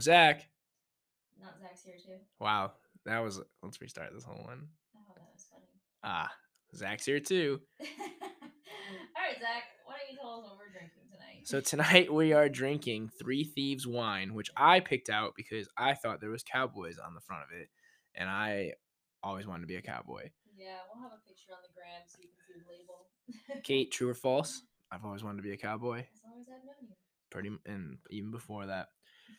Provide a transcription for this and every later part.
I'm Zach. Not Zach's here too. Wow, that was. Let's restart this whole one. Oh, that was funny. Ah, Zach's here too. All right, Zach. Why don't you tell us what we're drinking tonight? So tonight we are drinking Three Thieves wine, which I picked out because I thought there was cowboys on the front of it, and I always wanted to be a cowboy. yeah, we'll have a picture on the gram so you can see the label. Kate, true or false? I've always wanted to be a cowboy. As long as I've known you. Pretty, and even before that,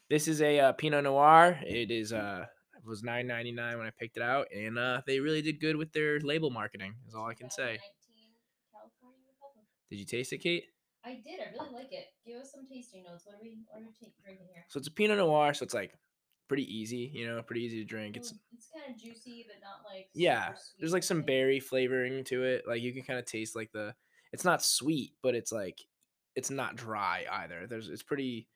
this is a uh, Pinot Noir. It is uh, it was nine ninety nine when I picked it out, and uh, they really did good with their label marketing. Is all I can say. 2019 California Republic. Did you taste it, Kate? I did. I really like it. Give us some tasting notes. What are we? What are we ta- drinking here? So it's a Pinot Noir, so it's like pretty easy, you know, pretty easy to drink. It's it's kind of juicy, but not like. yeah, there's like some berry flavoring to it. Like you can kind of taste like the. It's not sweet, but it's like it's not dry either. There's it's pretty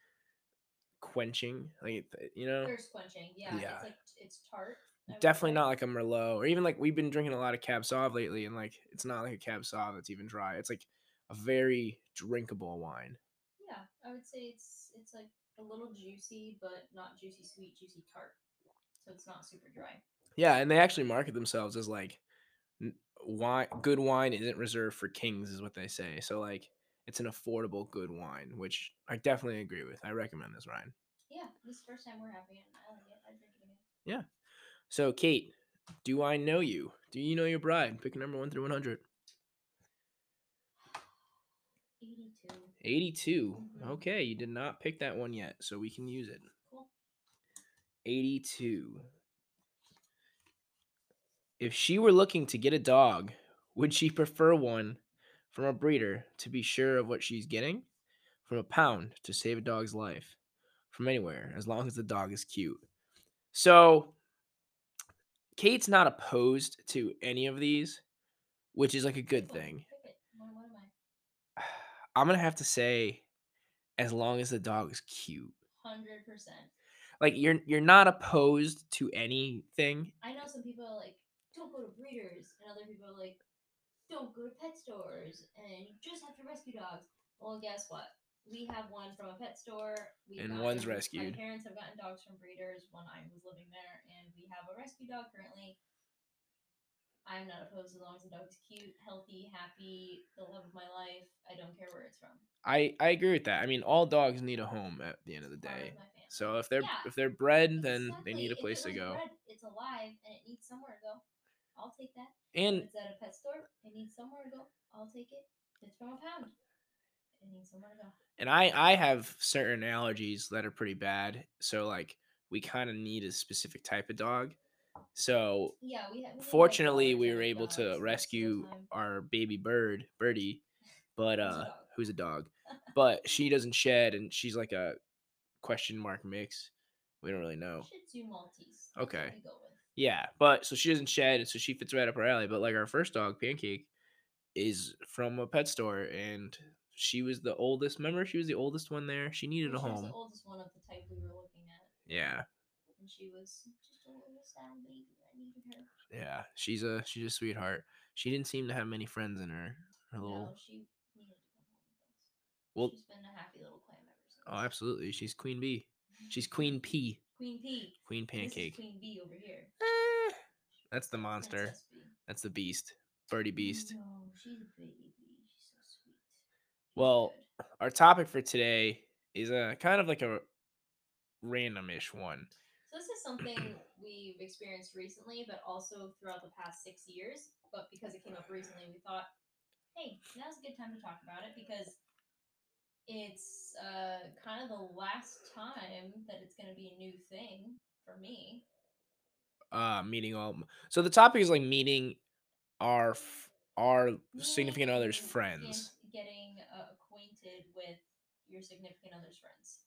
quenching, like you know. Thirst quenching. Yeah. Yeah. It's like it's tart. Definitely not like a Merlot, or even like we've been drinking a lot of Cab Sauv lately, and like it's not like a Cab Sauv that's even dry. It's like a very drinkable wine. Yeah, I would say it's it's like a little juicy, but not juicy sweet, juicy tart. So it's not super dry. Yeah, and they actually market themselves as like wine. Good wine isn't reserved for kings, is what they say. So like, it's an affordable good wine, which I definitely agree with. I recommend this wine. Yeah, this is the first time we're having it. I like it. I drink it again. So Kate, do I know you? Do you know your bride? Pick a number one through one hundred. Eighty-two. 82. Mhm. Okay, you did not pick that one yet, so we can use it. Cool. 82. If she were looking to get a dog, would she prefer one from a breeder to be sure of what she's getting? From a pound to save a dog's life? From anywhere, as long as the dog is cute. So, Kate's not opposed to any of these, which is like a good thing. Pick it. What, what am I? I'm going to have to say, as long as the dog is cute. Hundred percent. Like you're you're not opposed to anything. I know some people are like, don't go to breeders, and other people are like, don't go to pet stores, and you just have to rescue dogs. Well, guess what? We have one from a pet store. We've And one's My rescued. parents have gotten dogs from breeders when I was living there, and we have a rescue dog currently. I'm not opposed as long as the dog's cute, healthy, happy, the love of my life. I don't care where it's from. I I agree with that. I mean, all dogs need a home at the end of the day. So if they're Yeah, if they're bred, then they need a place to go. bred, it's alive and it needs somewhere to go. I'll take that. If And it's at a pet store, it needs somewhere to go. I'll take it. If it's from a pound, it needs somewhere to go. and I I have certain allergies that are pretty bad. So like we kind of need a specific type of dog. So Yeah, we have. we have, like, fortunately, we were able to most of the rescue our baby bird, Birdie, but uh, who's a dog, but she doesn't shed, and she's like a question mark mix. We don't really know. Shih Tzu Maltese. That's what Okay. We go with. Yeah, but so she doesn't shed, and so she fits right up our alley. But like our first dog, Pancake, is from a pet store, and she was the oldest. Remember, she was the oldest one there. She needed a She was home. the oldest one of the type we were looking at, Yeah, and she was just a little sad baby. I needed her. yeah. She's a she's a sweetheart. She didn't seem to have many friends in her her little. No, she needed to come home with us. Well, she's been a happy little clam ever oh, since. oh, absolutely. She's Queen Bee. She's Queen P. Queen P. Queen Pancake. Queen Bee over here. Eh, that's the monster. Bee. That's the beast. Birdie Beast. No, she's a baby. She's so sweet. Well. Our topic for today is a kind of like a randomish one. so this is something we've experienced recently, but also throughout the past six years. But because it came up recently, we thought, hey, now's a good time to talk about it because it's uh, kind of the last time that it's going to be a new thing for me. Uh, meeting all. So the topic is like meeting our f- our significant other's friends. Getting uh, acquainted with your significant other's friends.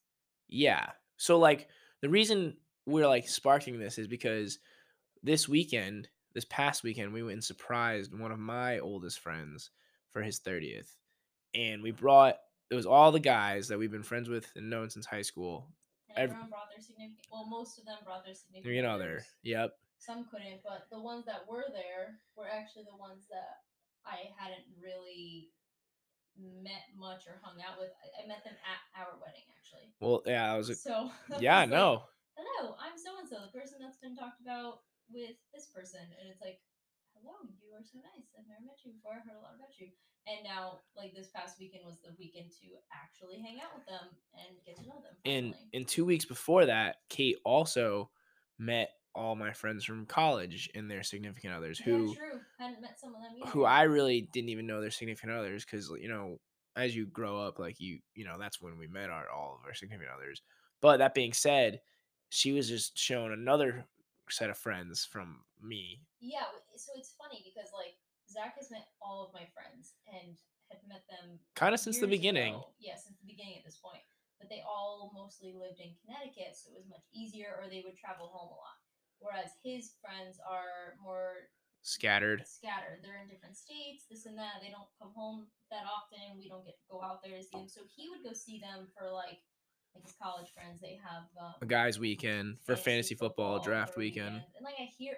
Yeah. So like the reason we're like sparking this is because this weekend, this past weekend, we went and surprised one of my oldest friends for his 30th. And we brought it was all the guys that we've been friends with and known since high school. And everyone brought their significant. Well, most of them brought their significant. Significant other. others. Yep. Some couldn't, but the ones that were there were actually the ones that I hadn't really met much or hung out with. I, met them at our wedding, actually. Well, yeah, I was. A, So yeah, was like, no. hello, I'm so and so, the person that's been talked about with this person, and it's like, hello, you are so nice. I've never met you before. I heard a lot about you. And now, like this past weekend was the weekend to actually hang out with them and get to know them. And in two weeks before that, Kate also met all my friends from college and their significant others who yeah, true. Hadn't met some of them either. who I really didn't even know their significant others because you know as you grow up like you you know that's when we met our all of our significant others. But that being said, she was just showing another set of friends from me. Yeah, so it's funny because like Zach has met all of my friends and had met them Kinda since the beginning. ago. Yeah, since the beginning at this point. But they all mostly lived in Connecticut, so it was much easier, or they would travel home a lot. Whereas his friends are more Scattered. scattered. They're in different states, this and that. They don't come home that often. We don't get to go out there to see them. So he would go see them for like like his college friends. They have um, A guys' weekend for fantasy football, draft for a weekend. And like I hear,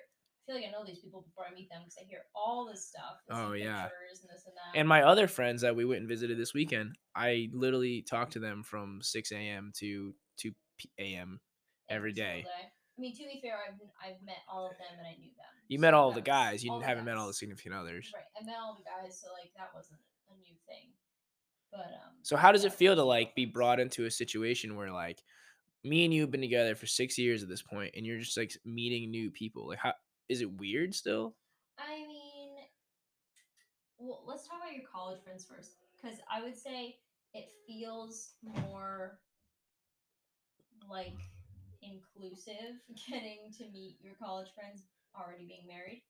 feel like I know these people before I meet them because I hear all this stuff. Oh, yeah. and this and that. And my other friends that we went and visited this weekend, I literally talked to them from 6 a.m. to 2 p- a.m. every single day. I mean, to be fair, I've I've met all of them and I knew them. You so met all the guys. You haven't met all the significant others. Right, I met all the guys, so like that wasn't a new thing. But um. So how does it feel to like be brought into a situation where like me and you have been together for six years at this point, and you're just like meeting new people? Like, how is it weird still? I mean, well, let's talk about your college friends first, because I would say it feels more like inclusive getting to meet your college friends already being married.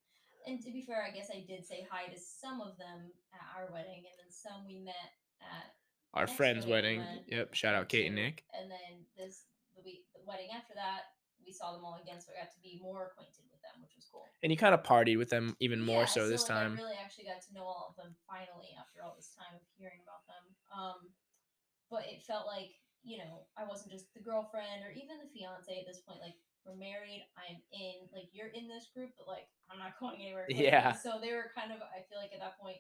And to be fair, I guess I did say hi to some of them at our wedding, and then some we met at Our friend's wedding went Yep. Shout out Kate and Nick. And then this the week the wedding after that, we saw them all again, so I got to be more acquainted them, which was cool. And you kind of partied with them even more Yeah, so this like, time. I really actually got to know all of them finally after all this time of hearing about them. Um, but it felt like you know I wasn't just the girlfriend or even the fiance at this point. Like we're married, I'm in. Like you're in this group, but like I'm not going anywhere. Yeah. So they were kind of I feel like at that point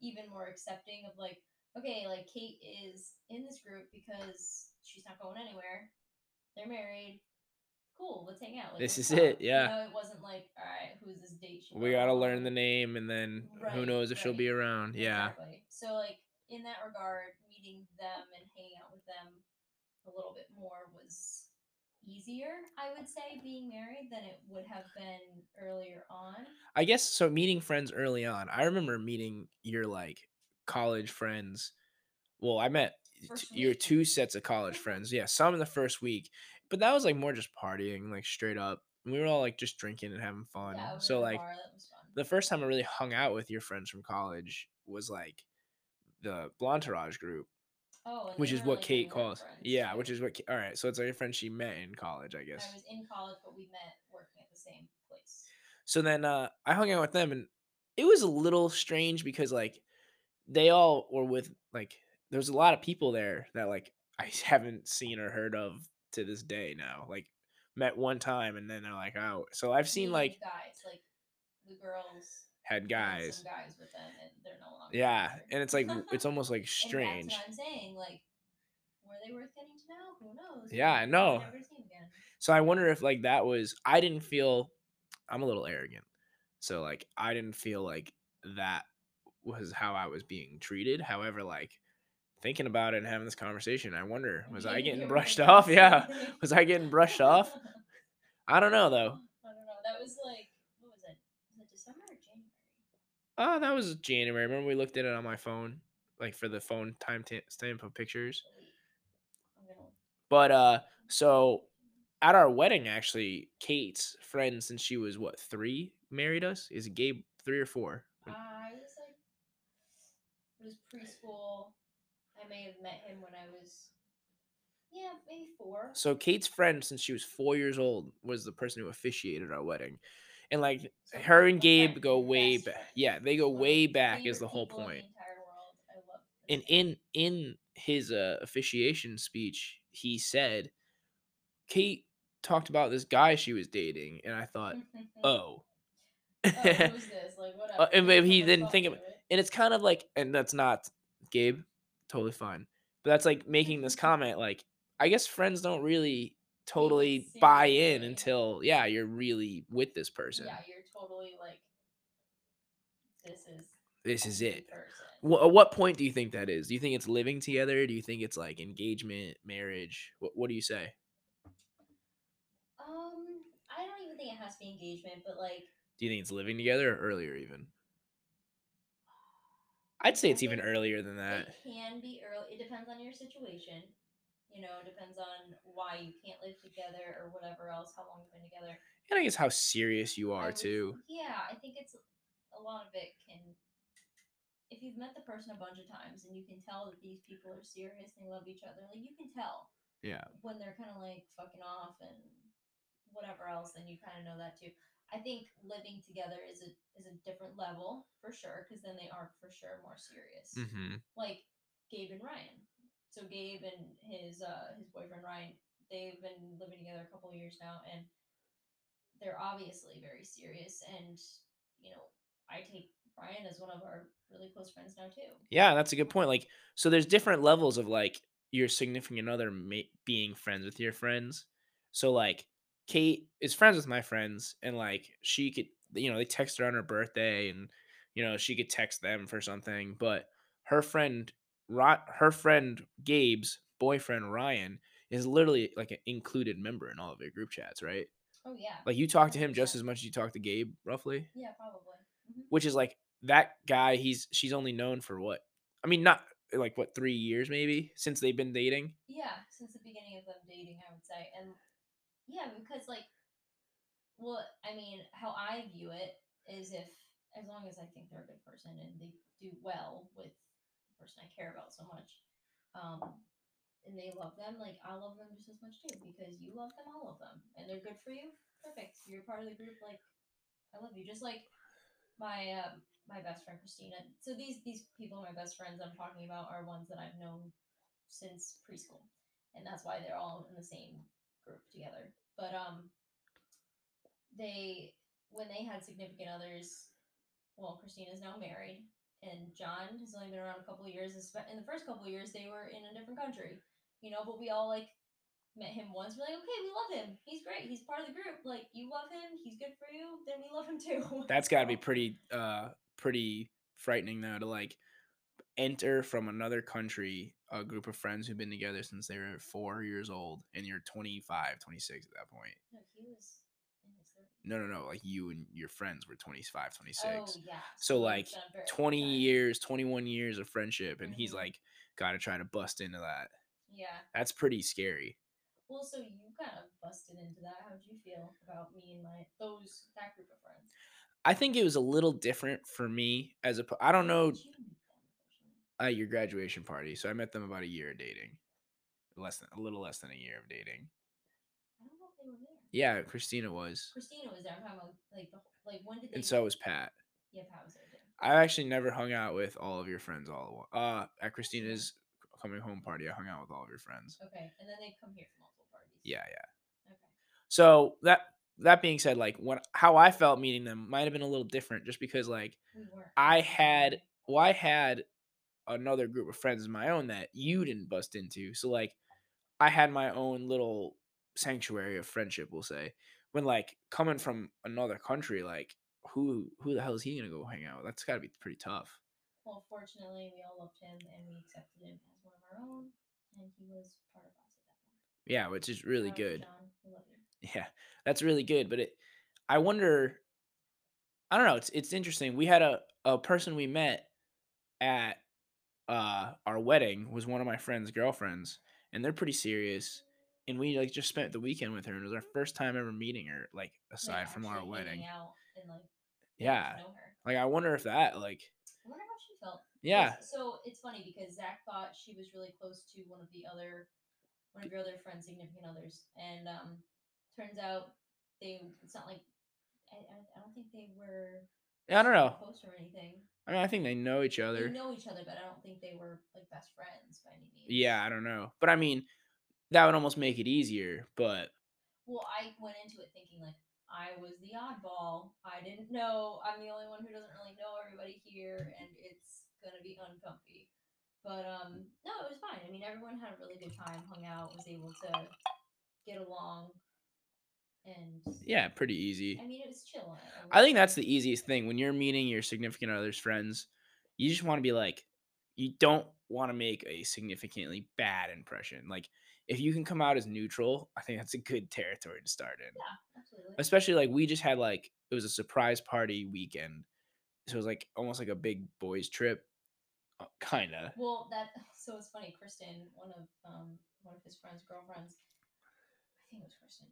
even more accepting of like okay, like Kate is in this group because she's not going anywhere. They're married. Cool, let's hang out. Like, This is it, yeah. You know, it wasn't like, all right, who's this date? We gotta learn the name, and then who knows if she'll be around? Yeah. Exactly. So like in that regard, meeting them and hanging out with them a little bit more was easier, I would say, being married than it would have been earlier on. I guess so. Meeting friends early on. I remember meeting your like college friends. Well, I met t- your two sets of college friends. Yeah, some in the first week, but that was like more just partying, like straight up. We were all like just drinking and having fun. Yeah, we so like bar, that was fun. the first time I really hung out with your friends from college was like the Blantourage group, oh, which is what like, Kate calls. friends, Yeah, which is what. All right, so it's like a friend she met in college, I guess. I was in college, but we met working at the same place. So then uh, I hung out with them, and it was a little strange because like they all were with like there's a lot of people there that like I haven't seen or heard of to this day now. Like met one time and then they're like oh. So I've seen like guys, like the girls had guys. guys with them, and they're no longer. Yeah, together. and it's like it's almost like strange. I'm saying. Like, were they worth getting to know? Who knows? Yeah, I know. we'll Never see 'em again. So I wonder if like that was I didn't feel I'm a little arrogant. So like I didn't feel like that was how I was being treated. However, like thinking about it and having this conversation, I wonder was I getting brushed off? Yeah. Was I getting brushed off? I don't know though. I don't know. That was like, what was it? Was it December or January? Oh, that was January. Remember we looked at it on my phone, like for the phone time ta- stamp of pictures. But uh, so at our wedding, actually, Kate's friend since she was what three married us. Is Gabe three or four? I was like, it was preschool. I may have met him when I was, yeah, maybe four. So Kate's friend since she was four years old was the person who officiated our wedding, and like So her and Gabe go way back. friend. Yeah, they go way back. Is the whole point. The world. I love. and in in his uh, officiation speech he said kate talked about this guy she was dating and i thought oh oh, who's this? Like. Uh, and maybe he didn't think of it. and it's kind of like and that's not gabe totally fine but that's like making this comment like I guess friends don't really totally buy in until yeah, you're really with this person. Yeah, you're totally like, this is This is it. Wh- at what point do you think that is? Do you think it's living together? Do you think it's like engagement, marriage? What, what do you say? Um, I don't even think it has to be engagement, but like, Do you think it's living together or earlier even? I'd say it's even earlier than that. It can be early. It depends on your situation. You know, it depends on why you can't live together or whatever else, how long you've been together. And I guess how serious you are would- too. Yeah, I think it's a lot of it can. If you've met the person a bunch of times and you can tell that these people are serious, they love each other, like you can tell Yeah. when they're kind of like fucking off and whatever else, then you kind of know that too. I think living together is a is a different level for sure because then they are for sure more serious. Mm-hmm. Like Gabe and Ryan. So Gabe and his uh his boyfriend Ryan, they've been living together a couple of years now, and they're obviously very serious. And you know, I take Ryan as one of our really close friends now too. Yeah, that's a good point. Like, so there's different levels of like your significant other ma- being friends with your friends. So like, Kate is friends with my friends, and like she could, you know, they text her on her birthday, and you know she could text them for something. But her friend, her friend Gabe's boyfriend Ryan is literally like an included member in all of your group chats, right? Oh yeah. Like you talk to him just as much as you talk to Gabe, roughly Yeah, probably. hmm which is like that guy he's she's only known for what i mean not like what three years maybe since they've been dating Yeah, since the beginning of them dating, I would say, and yeah, because like, well, I mean, how I view it is if as long as I think they're a good person and they do well with the person I care about so much, um, and they love them, like I love them just as much too because you love them, I love them, and they're good for you. Perfect. You're part of the group. Like, I love you. Just like my um, my best friend Christina. So these these people, my best friends I'm talking about, are ones that I've known since preschool, and that's why they're all in the same group together. But um, they when they had significant others, well, Christina's now married, and John has only been around a couple of years. In the first couple of years, they were in a different country, you know. But we all like met him once. We're like, okay, we love him. He's great. He's part of the group. Like you love him. He's good for you. Then we love him too. that's got to be pretty uh pretty frightening though to like enter from another country a group of friends who've been together since they were four years old and you're 25 26 at that point No, he was in his 30s. no no no like you and your friends were 25 26 Oh yeah. so like done very long 20 time. years 21 years of friendship and he's Mhm. like gotta try to bust into that Yeah. that's pretty scary Well, so you kind of busted into that. How'd you feel about me and my those that group of friends? I think it was a little different for me as a. I don't know How'd you meet them originally? At your graduation party. So I met them about a year of dating, less than a little less than a year of dating. I don't know if they were there. Yeah, Christina was, Christina was there. I'm talking about like the whole- like when did they? and so was Pat. yeah, Pat was there too. I actually never hung out with all of your friends all at once. Uh, at Christina's coming home party, I hung out with all of your friends. Okay, and then they come here for multiple parties. Yeah, yeah. Okay. So that that being said, like what how I felt meeting them might have been a little different, just because like We. I had well, I had another group of friends of my own that you didn't bust into. So like I had my own little sanctuary of friendship, we'll say. When like coming from another country, like who who the hell is he gonna go hang out with? That's gotta be pretty tough. Well, fortunately, we all loved him and we accepted him as one of our own, and he was part of us at that point. Yeah, which is really good. John. Yeah, that's really good. But it I wonder I don't know, it's it's interesting. We had a, a person we met at uh our wedding was one of my friend's girlfriends, and they're pretty serious. And we like just spent the weekend with her, and it was our first time ever meeting her, like aside Like, from our wedding. and like Yeah. Like I wonder if that like I wonder how she felt. yeah. So it's funny because Zach thought she was really close to one of the other, one of your other friends' significant others, and um, turns out they. It's not like I, I don't think they were. I don't know. Close or anything. I mean I think they know each other. They know each other, but I don't think they were like best friends by any means. Yeah, I don't know. But I mean that would almost make it easier, but Well, I went into it thinking like I was the oddball. I didn't know. I'm the only one who doesn't really know everybody here, and it's gonna be uncomfy. But um, no, it was fine. I mean, everyone had a really good time, hung out, was able to get along, and Yeah, pretty easy. I mean, it was chill. I think that's the easiest thing when you're meeting your significant other's friends. You just want to be like, you don't want to make a significantly bad impression. Like, if you can come out as neutral, I think that's a good territory to start in. yeah, absolutely. Especially like we just had like it was a surprise party weekend, so it was like almost like a big boys trip, uh, kinda. Well, that so it's funny. Kristen, one of um one of his friends' girlfriends, I think it was Kristen.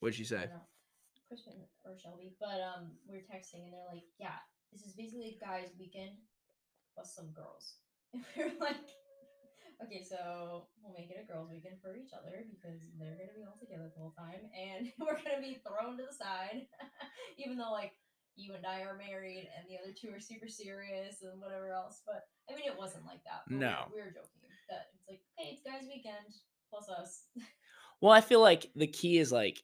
What'd she say? Kristen or Shelby, but um, we are texting and they're like, "Yeah, this is basically guys' weekend plus some girls." And we are like, "Okay, so we'll make it a girls' weekend for each other because they're gonna be all together the whole time, and we're gonna be thrown to the side, even though like." You and I are married, and the other two are super serious, and whatever else. But I mean, it wasn't like that. but we were- No. we were joking that it's like, okay, it's guys' weekend plus us. Well, I feel like the key is like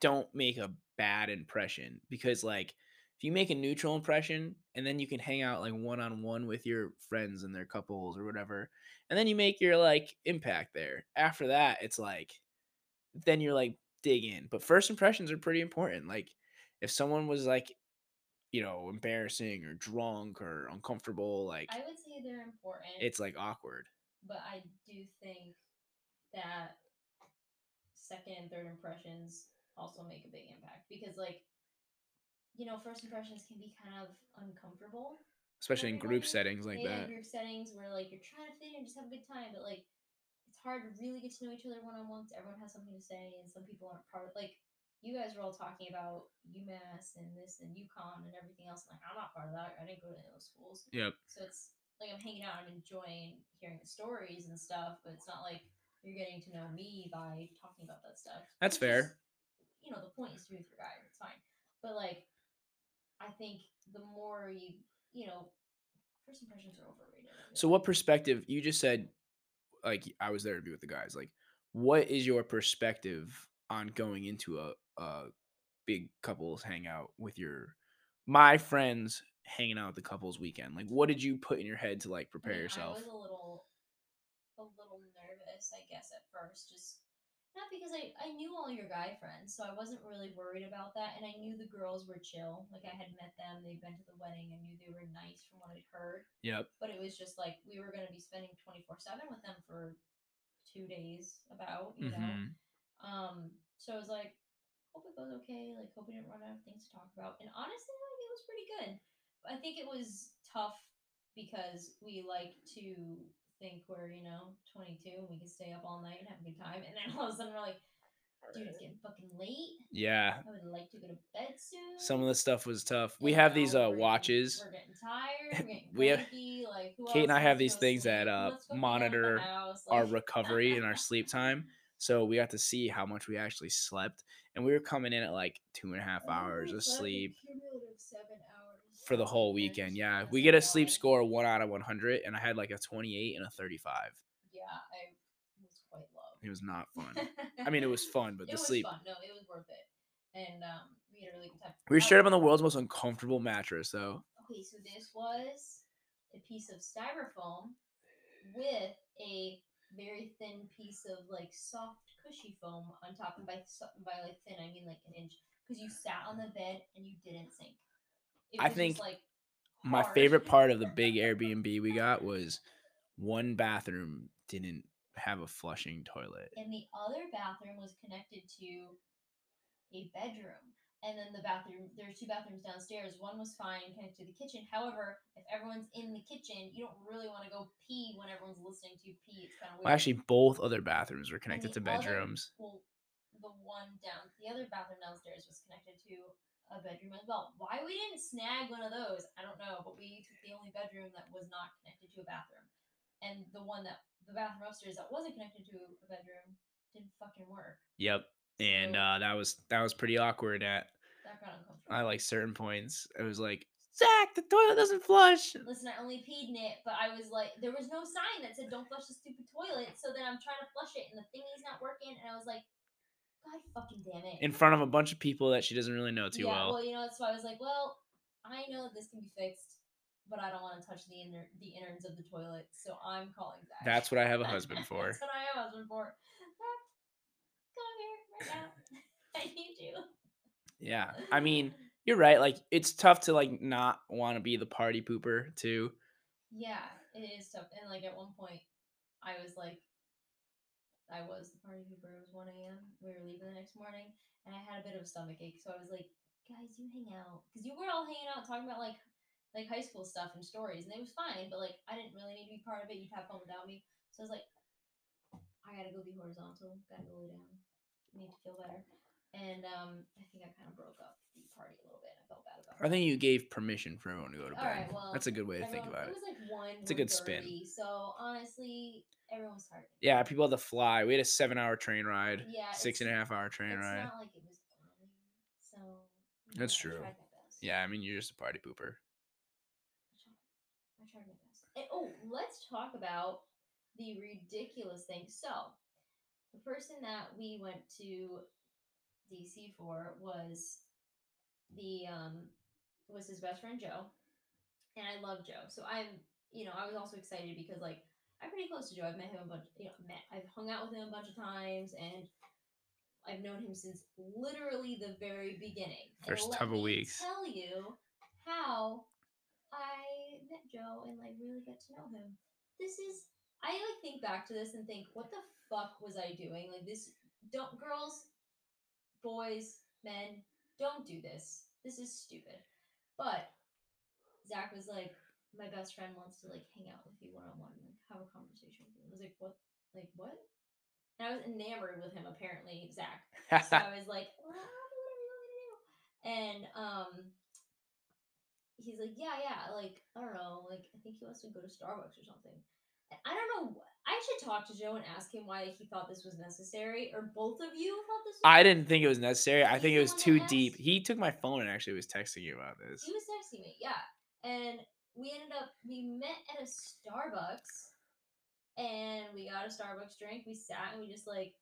don't make a bad impression because like if you make a neutral impression and then you can hang out like one on one with your friends and their couples or whatever and then you make your like impact there. After that, it's like then you're like dig in. But first impressions are pretty important. Like if someone was like you know, embarrassing or drunk or uncomfortable, like I would say they're important. it's like awkward. but I do think that second and third impressions also make a big impact because, like, you know, first impressions can be kind of uncomfortable. Especially in group settings like yeah, that. group settings where like you're trying to fit in, just have a good time, but like it's hard to really get to know each other one on one. Everyone has something to say, and some people aren't part of. Like you guys were all talking about UMass and this and UConn and everything else. and, like I'm not part of that. I didn't go to any of those schools. Yep. So it's like I'm hanging out, I'm enjoying hearing the stories and stuff, but it's not like you're getting to know me by talking about that stuff. That's fair. You know, the point is to be with your guy. It's fine. But like, I think the more you, you know, first impressions are overrated. I So what perspective you just said like I was there to be with the guys. Like what is your perspective on going into a, a big couples hangout with your my friends hanging out at the couples weekend? Like what did you put in your head to like I prepare mean, yourself? I was a little, a little nervous, I guess, at first. Just not because I I knew all your guy friends, so I wasn't really worried about that, and I knew the girls were chill. Like I had met them, they'd been to the wedding, I knew they were nice from what I'd heard. Yep. But it was just like we were going to be spending twenty four seven with them for two days, about you know. Mhm. Um, so I was like, hope it goes okay. Like, hope we didn't run out of things to talk about. And honestly, like, it was pretty good. I think it was tough because we like to think we're, you know, 22 and we can stay up all night and have a good time. And then all of a sudden we're like, dude, it's getting fucking late. Yeah. I would like to go to bed soon. Some of the stuff was tough. We You have these uh we're getting- watches. We're getting tired. We're getting We have- Like, who Kate and I have these things that, sleep? Who uh, wants to go clean out the monitor house? our recovery and our sleep time. So we got to see how much we actually slept. And we were coming in at like two and a half hours we of slept a sleep cumulative seven hours for the whole weekend. Yeah. We get a sleep score one out of 100, and I had like a 28 and a 35. Yeah, I was quite low. It was not fun. I mean, it was fun, but it the was sleep. fun. No, it was worth it, and um, we had a really good time. We were straight up on the world's most uncomfortable mattress, though. Okay, so this was a piece of styrofoam with a very thin piece of like soft cushy foam on top, and by by like thin I mean like an inch, because you sat on the bed and you didn't sink. I think like My favorite part of the big Airbnb we got was one bathroom didn't have a flushing toilet. and the other bathroom was connected to a bedroom. And then the bathroom, there's two bathrooms downstairs. One was fine, connected to the kitchen. However, if everyone's in the kitchen, you don't really want to go pee when everyone's listening to you pee. It's kind of weird. Well, actually, both other bathrooms were connected to the other- bedrooms. well, the one down, the other bathroom downstairs was connected to a bedroom as well. Why we didn't snag one of those, I don't know. But we took the only bedroom that was not connected to a bathroom, and the one that the bathroom upstairs that wasn't connected to a bedroom didn't fucking work. Yep. And So- uh, that was that was pretty awkward at That got uncomfortable. I like certain points. It was like Zach, the toilet doesn't flush. Listen, I only peed in it, but I was like, there was no sign that said "Don't flush the stupid toilet." So then I'm trying to flush it, and the thingy's not working, and I was like, God fucking damn it! In front of a bunch of people that she doesn't really know too yeah, well. you know, so I was like, well, I know that this can be fixed. but I don't want to touch the inner the innards of the toilet, so I'm calling Zach. That's what I have a husband for. That's what I have a husband for. Come here right now. I need you. Yeah. I mean, you're right. Like it's tough to like not want to be the party pooper too. Yeah, it is tough. And like at one point, I was like, I was the party pooper. It was 1 a.m. We were leaving the next morning, and I had a bit of a stomach ache. So I was like, guys, you hang out because you were all hanging out talking about like like high school stuff and stories, and it was fine. But like, I didn't really need to be part of it. You'd have fun without me. So I was like, I gotta go be horizontal. Gotta go lay down. I need to feel better. And um, I think I kind of broke up party a little bit. I felt bad about I think you gave permission for everyone to go to bed. right, well, That's a good way to think about it. was like one. It's a good spin. So honestly, everyone's tired. Yeah, people had to fly. We had a seven hour train ride, Yeah, six and a it's- half hour train it's ride. not like it was early, so you That's I true. best. Yeah, I mean, you're just a party pooper. I tried, I tried my best. And oh, let's talk about the ridiculous thing. So, the person that we went to DC for was the um was his best friend Joe, and I love Joe. So I'm you know I was also excited because like I'm pretty close to Joe. I've met him a bunch. You know, met I've hung out with him a bunch of times, and I've known him since literally the very beginning. First couple weeks. Tell you how I met Joe and like really get to know him. This is I like think back to this and think, what the fuck was I doing? Like this don't girls, boys, men, don't do this. This is stupid. But Zach was like, my best friend wants to like hang out with you one on one and like have a conversation with you. I was like, what? Like what? And I was enamored with him apparently, Zach. So I was like, well, do whatever you want to do. And um, he's like, yeah, yeah, like I don't know, like I think he wants to go to Starbucks or something. I don't know. I should talk to Joe and ask him why he thought this was necessary, or both of you thought this. was I didn't think it was necessary. I think it was too deep. He took my phone and actually was texting you about this. He was texting me, yeah. And we ended up we met at a Starbucks and we got a Starbucks drink. We sat and we just like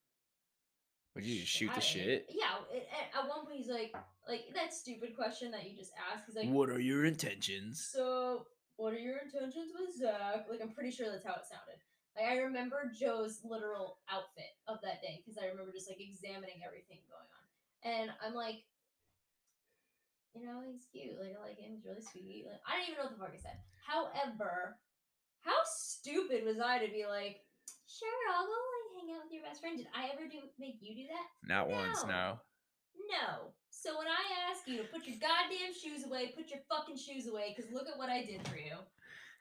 Would you just shoot the chatted. shit? Yeah. It, at, at one point he's like like that stupid question that you just asked. He's like What are your intentions? So what are your intentions with Zach? Like I'm pretty sure that's how it sounded. Like I remember Joe's literal outfit of that day because I remember just like examining everything going on. And I'm like, you know, he's cute. Like I like him. He's really sweet. Like I don't even know what the fuck I said. However, how stupid was I to be like, sure, I'll go like hang out with your best friend. Did I ever do make you do that? Not once, No. no. No. So when I ask you to put your goddamn shoes away, put your fucking shoes away, because look at what I did for you.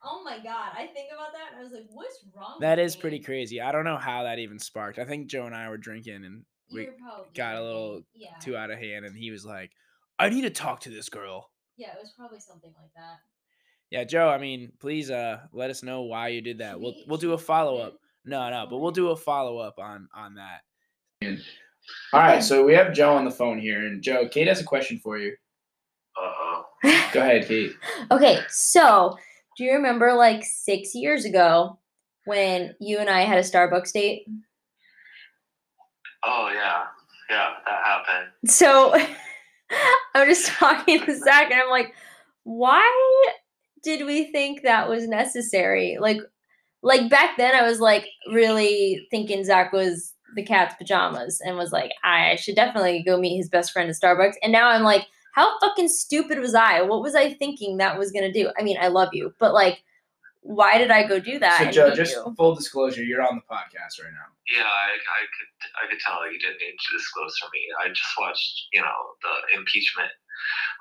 Oh my god, I think about that and I was like, what's wrong? That with is me? pretty crazy. I don't know how that even sparked. I think Joe and I were drinking and we probably got a little yeah, too out of hand, and he was like, "I need to talk to this girl." yeah, it was probably something like that. Yeah, Joe. I mean, please, uh, let us know why you did that. Should We'll we- we'll do a follow up. No, no, but we'll do a follow up on on that. All right, so we have Joe on the phone here, and Joe, Kate has a question for you. Uh oh. Go ahead, Kate. Okay, so do you remember like six years ago when you and I had a Starbucks date? Oh yeah, yeah, that happened. So I'm just talking to Zach and I'm like, why did we think that was necessary? Like like back then I was like really thinking Zach was the cat's pajamas and was like, I should definitely go meet his best friend at Starbucks. And now I'm like, how fucking stupid was I? What was I thinking that was gonna do? I mean, I love you, but like, why did I go do that? So, Joe, just you? full disclosure, you're on the podcast right now. Yeah, I, I could I could tell you didn't need to disclose for me. I just watched, you know, the impeachment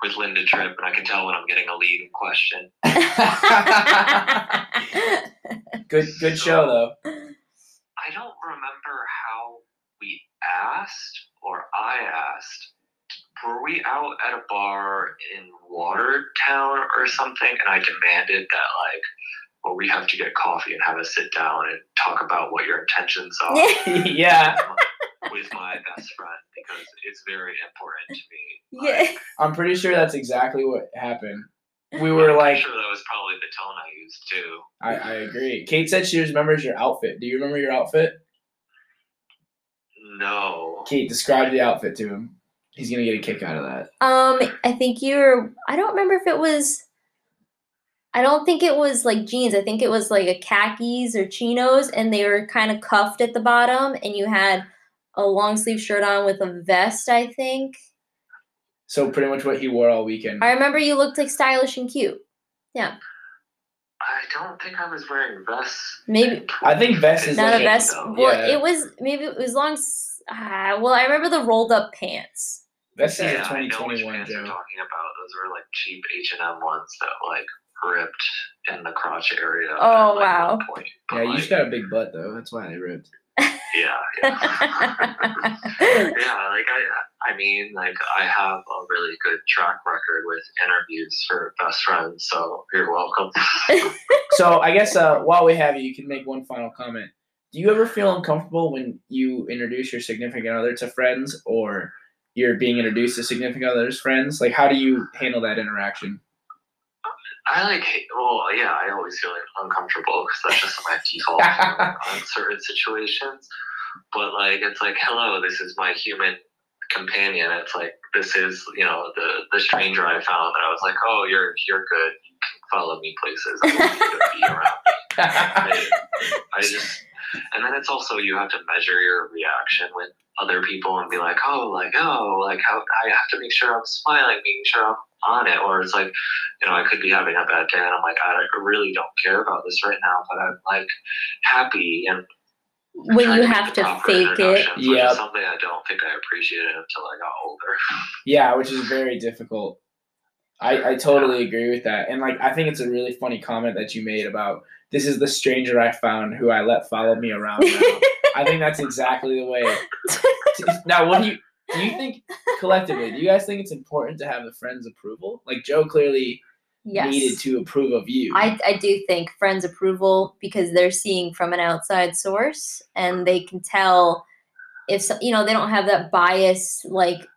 with Linda Tripp, and I can tell when I'm getting a leading question. good, good show though. I don't remember how we asked or I asked. Were we out at a bar in Watertown or something? And I demanded that, like, well, we have to get coffee and have a sit down and talk about what your intentions are yeah, with my best friend because it's very important to me. yeah. I'm pretty sure that's exactly what happened. We were I'm like, sure that was probably the tone I used too. I, I agree. Kate said she remembers your outfit. Do you remember your outfit? No. Kate, describe the outfit to him. He's gonna get a kick out of that. Um, I think you're. I don't remember if it was. I don't think it was like jeans. I think it was like a khakis or chinos, and they were kind of cuffed at the bottom, and you had a long sleeve shirt on with a vest. I think. So pretty much what he wore all weekend. I remember you looked like stylish and cute. Yeah. I don't think I was wearing vests. Maybe- I think vest is Not like a vest. though. Well, Yeah. it was maybe it was long. Uh, well, I remember the rolled up pants. Vest is Yeah, a I know which 2021 pants you're talking about. Those were like cheap H and M ones that like ripped in the crotch area. at, Oh, like, wow. Point. But, Yeah, you like, just got a big butt though. That's why they ripped. yeah, yeah. yeah, like I, I mean, like I have a really good track record with interviews for best friends, so you're welcome. So I guess uh, while we have you, you can make one final comment. Do you ever feel uncomfortable when you introduce your significant other to friends, or you're being introduced to significant others' friends? Like, how do you handle that interaction? I like, well, yeah, I always feel like uncomfortable because that's just my default on certain situations. But like, it's like, hello, this is my human companion. It's like, this is, you know, the the stranger I found. And I was like, oh, you're you're good. You can follow me places. I want you to be around. I, I just, and then it's also you have to measure your reaction with other people and be like, oh, like, oh, like how I have to make sure I'm smiling, making sure I'm on it, or it's like, you know, I could be having a bad day and I'm like, I really don't care about this right now, but I'm like happy and when you have to fake it. introductions, which Yep. is something I don't think I appreciated until I got older. yeah, which is very difficult. I, I totally agree with that. And like I think it's a really funny comment that you made about this is the stranger I found who I let follow me around now. I think that's exactly the way. Now, what do you do? You think collectively? Do you guys think it's important to have the friend's approval? Like Joe clearly yes. needed to approve of you. I, I do think friends approval because they're seeing from an outside source and they can tell if so, you know they don't have that bias like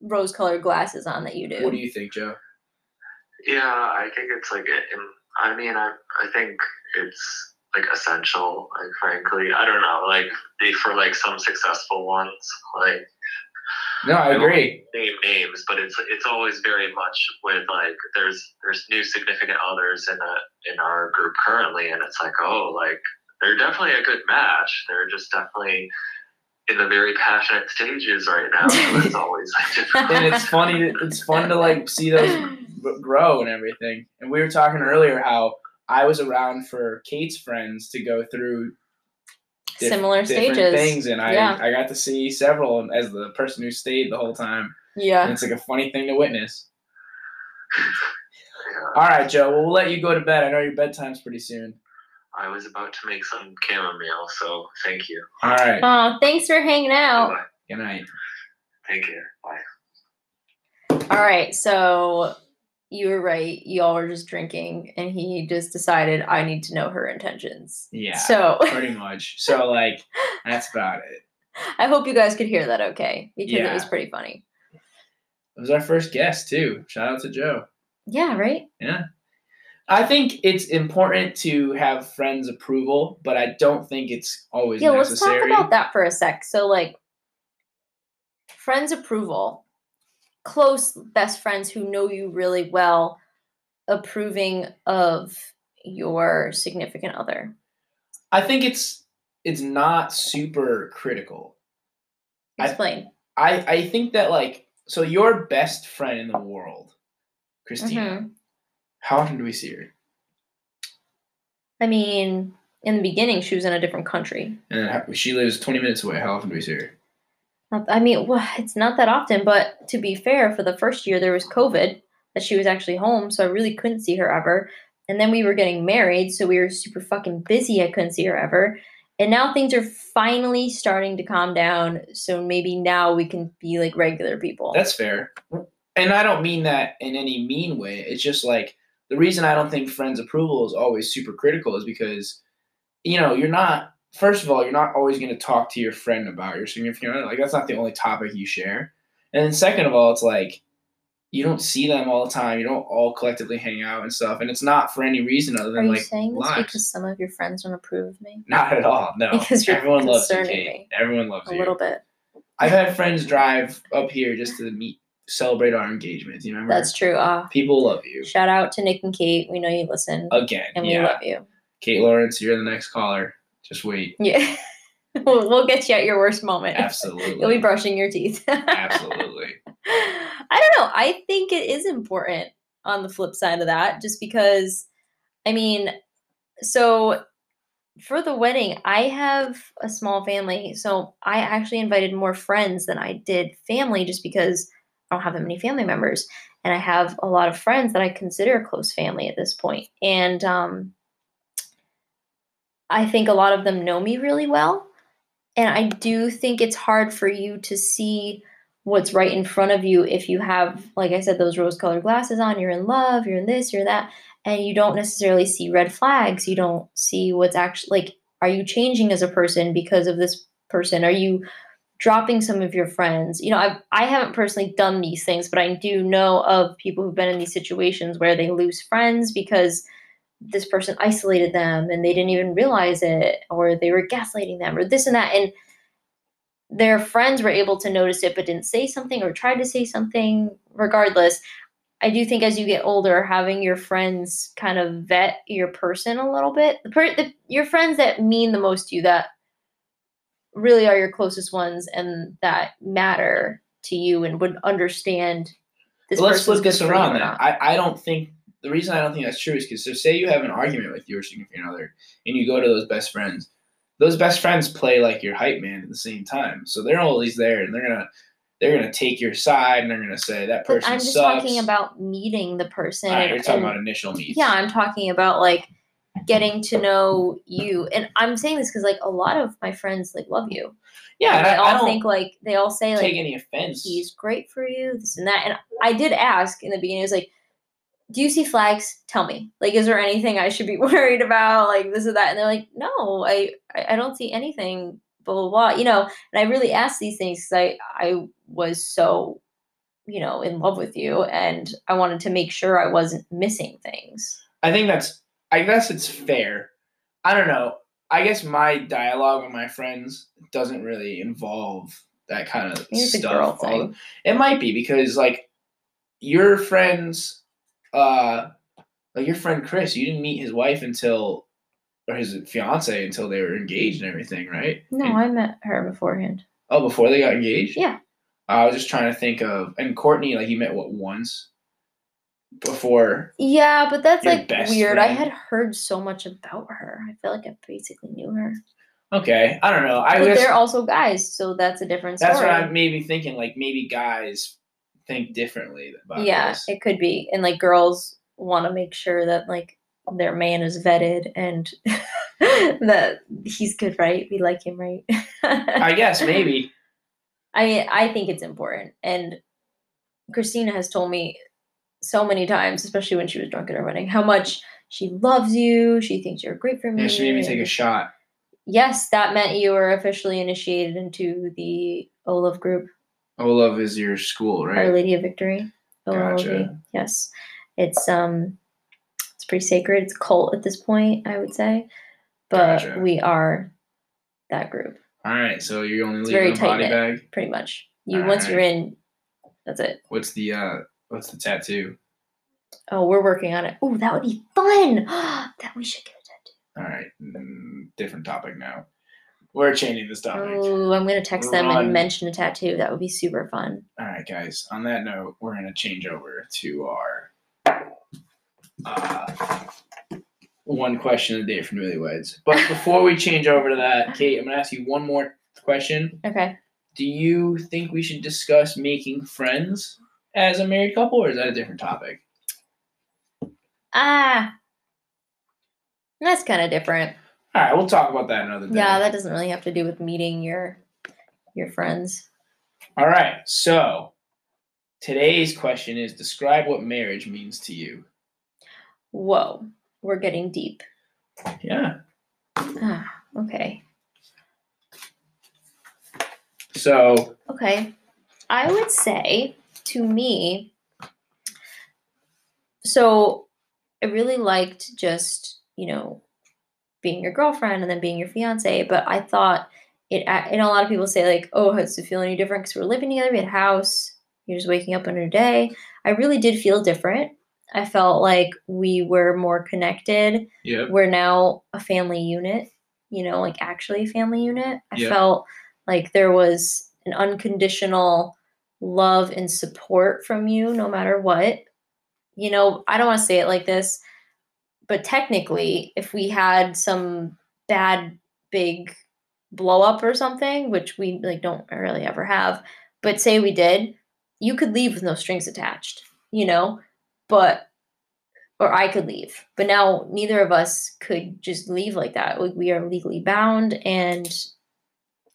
rose colored glasses on that you do. What do you think, Joe? Yeah, I think it's like, it, I mean, I, I think it's like essential. Like, frankly, I don't know. Like, the- for like some successful ones, like No, I agree. name names, but it's it's always very much with like there's there's new significant others in a in our group currently, and it's like oh like they're definitely a good match. They're just definitely in the very passionate stages right now. So it's always like different. And it's funny. It's fun to like see those grow and everything. And we were talking earlier how I was around for Kate's friends to go through diff- Similar stages. things, and I Yeah. I got to see several as the person who stayed the whole time. And Yeah. it's like a funny thing to witness. Yeah. All right, Joe. Well, we'll let you go to bed. I know your bedtime's pretty soon. I was about to make some chamomile, so thank you. All right. Oh, thanks for hanging out. Bye. Good night. Take care. Bye. All right, so you were right. Y'all were just drinking, and he just decided I need to know her intentions. Yeah. So Pretty much. So like that's about it. I hope you guys could hear that okay because it was pretty funny. It was our first guest too. Shout out to Joe. Yeah, right? Yeah. I think it's important to have friends' approval, but I don't think it's always Yeah, let's talk about that for a sec. So, like, friends' approval, close best friends who know you really well, approving of your significant other. I think it's it's not super critical. I- Explain. I I think that like so your best friend in the world, Christina. Mhm. How often do we see her? I mean, in the beginning, she was in a different country. And then she lives twenty minutes away. How often do we see her? I mean, well, it's not that often, but to be fair, for the first year there was COVID that she was actually home, so I really couldn't see her ever. And then we were getting married, so we were super fucking busy. I couldn't see her ever. And now things are finally starting to calm down, so maybe now we can be like regular people. That's fair. And I don't mean that in any mean way. It's just like the reason I don't think friends' approval is always super critical is because, you know, you're not, first of all, you're not always going to talk to your friend about your significant other. Like, that's not the only topic you share. And then, second of all, it's like you don't see them all the time. You don't all collectively hang out and stuff. And it's not for any reason other Are than you like saying this lives. because some of your friends don't approve of me? Not at all. No. Because you're Everyone loves you, Kate. me. Everyone loves A you. little bit. I've had friends drive up here just to meet celebrate our engagement. Do you remember? That's true. Uh, People love you. shout out to Nick and Kate. We know you listen, Again. and we yeah. love you. Kate Lawrence, you're the next caller. Just wait. Yeah, we'll, we'll get you at your worst moment. Absolutely. You'll be brushing your teeth. Absolutely. I don't know. I think it is important on the flip side of that, just because, I mean, so for the wedding, I have a small family. So I actually invited more friends than I did family just because I don't have that many family members. And I have a lot of friends that I consider close family at this point. And um, I think a lot of them know me really well. And I do think it's hard for you to see what's right in front of you if you have, like I said, those rose colored glasses on, you're in love, you're in this, you're that, and you don't necessarily see red flags. You don't see what's actually like, are you changing as a person because of this person? Are you dropping some of your friends? You know, I've, I haven't personally done these things, but I do know of people who've been in these situations where they lose friends because this person isolated them and they didn't even realize it, or they were gaslighting them, or this and that. And their friends were able to notice it but didn't say something or tried to say something regardless i do think as you get older having your friends kind of vet your person a little bit the, per- the your friends that mean the most to you that really are your closest ones and that matter to you and would understand this Well, let's flip this good for you around then. I, I don't think the reason I don't think that's true is because so say you have an argument with your significant other and you go to those best friends. Those best friends play like your hype man at the same time. So they're always there and they're gonna they're gonna take your side and they're gonna say that but person i'm just sucks. talking about meeting the person right, you're talking and- about initial meets. Yeah, I'm talking about like getting to know you, and I'm saying this because like a lot of my friends like love you. yeah. and And I, they all I don't think like they all say take like any offense. he's great for you, this and that. And I did ask in the beginning, I was like, "Do you see flags? Tell me. Like, is there anything I should be worried about? Like this or that?" And they're like, "No, I I, don't see anything." Blah blah blah. You know, and I really asked these things because I I was so you know in love with you, and I wanted to make sure I wasn't missing things. I think that's I guess it's fair. I don't know. I guess my dialogue with my friends doesn't really involve that kind of it's stuff. It might be because like your friends uh like your friend Chris, you didn't meet his wife until or his fiance until they were engaged and everything, right? No, And- I met her beforehand. oh, before they got engaged? Yeah. I was just trying to think of and Courtney, like you met what once before Yeah, but that's like weird. I had heard so much about her. I feel like I basically knew her. Okay. I don't know. I but guess they're also guys, so that's a different story. That's what I'm maybe thinking. Like maybe guys think differently about yeah, this. it could be. And like girls want to make sure that like their man is vetted and that he's good, right? We like him, right? I guess maybe. I mean, I think it's important. And Christina has told me so many times, especially when she was drunk at our wedding, how much she loves you. She thinks you're great for me. She made me take a shot. Yes, that meant you were officially initiated into the Olaf group, Olaf is your school, right? Our? Lady of Victory. OLV. Gotcha. Yes, it's um, it's pretty sacred. It's a cult at this point, I would say, but Gotcha. we are that group All right, so you're only It's leaving very a body tight-knit. bag. pretty much. You once you're in, that's it. What's the uh what's the tattoo? Oh, we're working on it. Oh, that would be fun. that we should get a tattoo. All right, mm, different topic now. We're changing this topic. Oh, I'm gonna text them and mention a tattoo. That would be super fun. All right, guys. On that note, we're gonna change over to our uh, one question a day from the newlyweds. But before we change over to that, Kate, I'm gonna ask you one more question. Okay. Do you think we should discuss making friends as a married couple, or is that a different topic? Ah, that's kind of different. All right, we'll talk about that another day. Yeah, that doesn't really have to do with meeting your your friends. All right. So today's question is: Describe what marriage means to you. Whoa, we're getting deep. Yeah. Ah, okay. So Okay. I would say to me, so I really liked just, you know, being your girlfriend and then being your fiance, but I thought it, a- know, a lot of people say, like, oh, does it feel any different because we're living together? We had a house, You're just waking up on your day. I really did feel different. I felt like we were more connected. Yep. We're now a family unit, you know, like actually a family unit. I Yeah. felt like there was an unconditional love and support from you no matter what. You know, I don't want to say it like this, but technically, if we had some bad big blow up or something, which we like don't really ever have, but say we did, you could leave with no strings attached, you know? But or I could leave. But now neither of us could just leave like that. Like we are legally bound and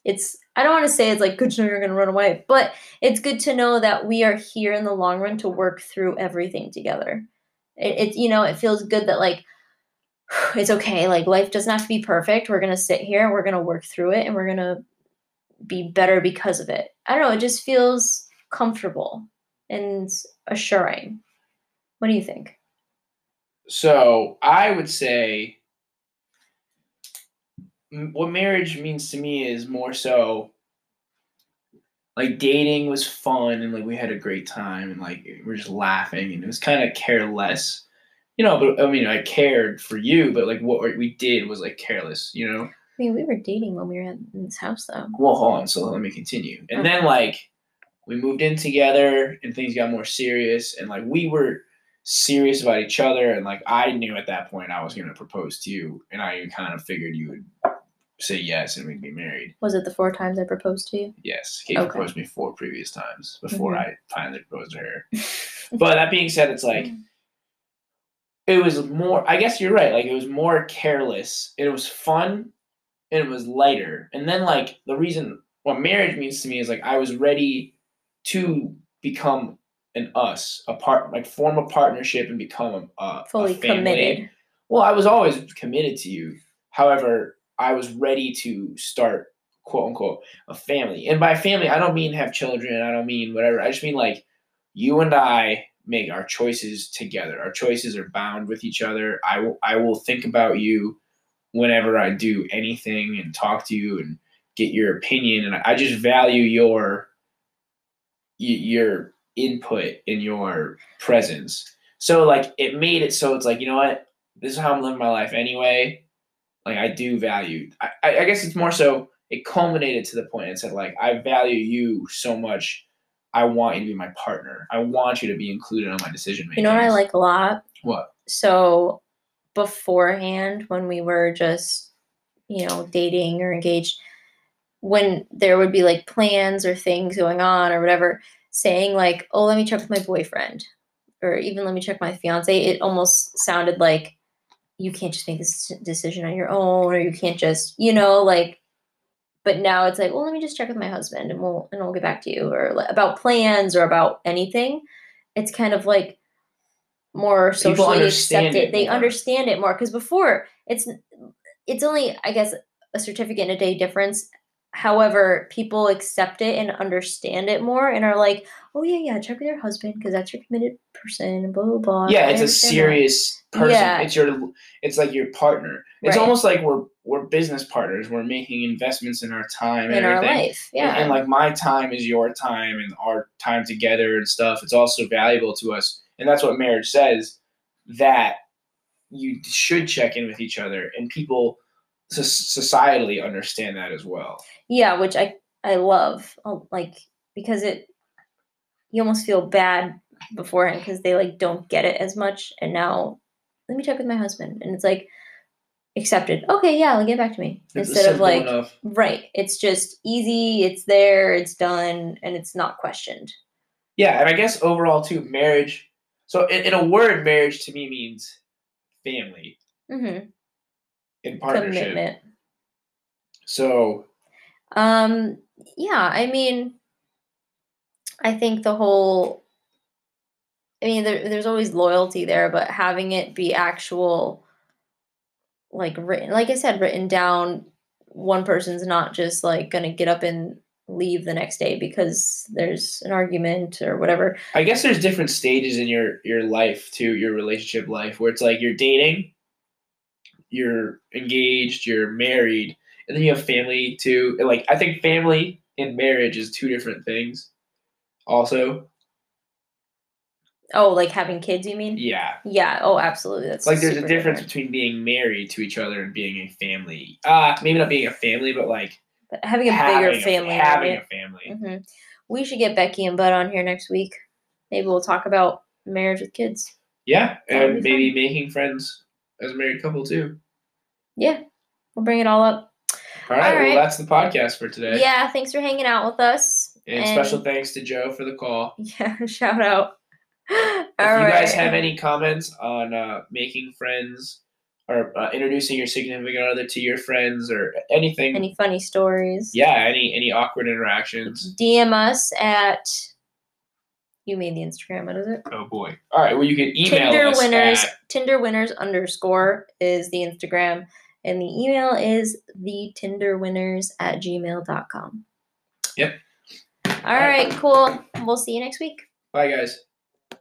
it's I don't want to say it's like good to know you're gonna run away, but it's good to know that we are here in the long run to work through everything together. It, it you know, it feels good that like it's okay. Like life doesn't have to be perfect. We're gonna sit here and we're gonna work through it and we're gonna be better because of it. I don't know, it just feels comfortable and assuring. What do you think? So I would say what marriage means to me is more so like dating was fun and like we had a great time and like we're just laughing and it was kind of careless, you know. But I mean, I cared for you, but like what we did was like careless, you know. I mean, we were dating when we were in this house, though. Well, hold on. So let me continue. And then like we moved in together and things got more serious and like we were serious about each other and like I knew at that point I was gonna propose to you and I kind of figured you would say yes and we'd be married. Was it the four times I proposed to you? Yes. Kate Okay. proposed to me four previous times before Mhm. I finally proposed to her. but that being said, it's like it was more I guess you're right, like it was more careless. It was fun and it was lighter. And then like the reason what marriage means to me is like I was ready to become an us, a part like form a partnership and become a, a Fully a committed. Well, I was always committed to you. However, I was ready to start quote unquote a family. And by family, I don't mean have children, I don't mean whatever. I just mean like you and I make our choices together. Our choices are bound with each other. I will I will think about you whenever I do anything and talk to you and get your opinion and I just value your your input and your presence. So like it made it so it's like, you know what? This is how I'm living my life anyway. Like I do value I, I guess it's more so it culminated to the point and said like I value you so much. I want you to be my partner. I want you to be included on my decision making. You know what I like a lot? What? So beforehand, when we were just, you know, dating or engaged, when there would be like plans or things going on or whatever, saying like, oh, let me check with my boyfriend or even let me check my fiance, it almost sounded like you can't just make this decision on your own or you can't just, you know, like, but now it's like, well, let me just check with my husband and we'll, and we'll get back to you or li- about plans or about anything. It's kind of like, more socially accepted. They more. understand it more because before it's it's only I guess a certificate and a day difference. However, people accept it and understand it more and are like, "Oh yeah, yeah, check with your husband because that's your committed person." Blah blah blah. yeah, it's a understand that. serious person. Yeah. It's your it's like your partner. It's Right. almost like we're we're business partners. We're making investments in our time and in our life. Yeah, And, like my time is your time and our time together and stuff. It's also valuable to us. And that's what marriage says that you should check in with each other and people societally understand that as well. yeah, which I I love, um, like because it you almost feel bad beforehand because they like don't get it as much, and now let me check with my husband, and it's like accepted. Okay, yeah, like, get back to me It's instead of like enough. right. It's just easy. It's there. It's done, and it's not questioned. Yeah, and I guess overall too, marriage. So in, in a word, marriage to me means family Mm-hmm. In partnership. Commitment. So Um, yeah, I mean, I think the whole, I mean, there, there's always loyalty there, but having it be actual, like written, like I said, written down, one person's not just like gonna get up and leave the next day because there's an argument or whatever. I guess there's different stages in your your life too, your relationship life, where it's like you're dating, you're engaged, you're married, and then you have family too. And like I think family and marriage is two different things. Also, Oh, like having kids, you mean? Yeah. Yeah. Oh, absolutely. That's Like there's a difference different. between being married to each other and being a family. Uh maybe not being a family, but like But having a having bigger family. having right? a family. hmm We should get Becky and Bud on here next week. Maybe we'll talk about marriage with kids. Yeah, and be maybe making friends as a married couple too. Yeah, we'll bring it all up. All right, All right. well that's the podcast for today. Yeah, thanks for hanging out with us. And, special thanks to Joe for the call. Yeah, shout out. If All you guys have any comments on uh, making friends or uh, introducing your significant other to your friends or anything, any funny stories, yeah, any any awkward interactions. DM us at. You made the Instagram. What is it? Oh boy! All right, well you can email Tinder us winners. at- Tinder winners underscore is the Instagram, and the email is the Tinder at gmail.com. Yep. All right, cool. We'll see you next week. Bye guys.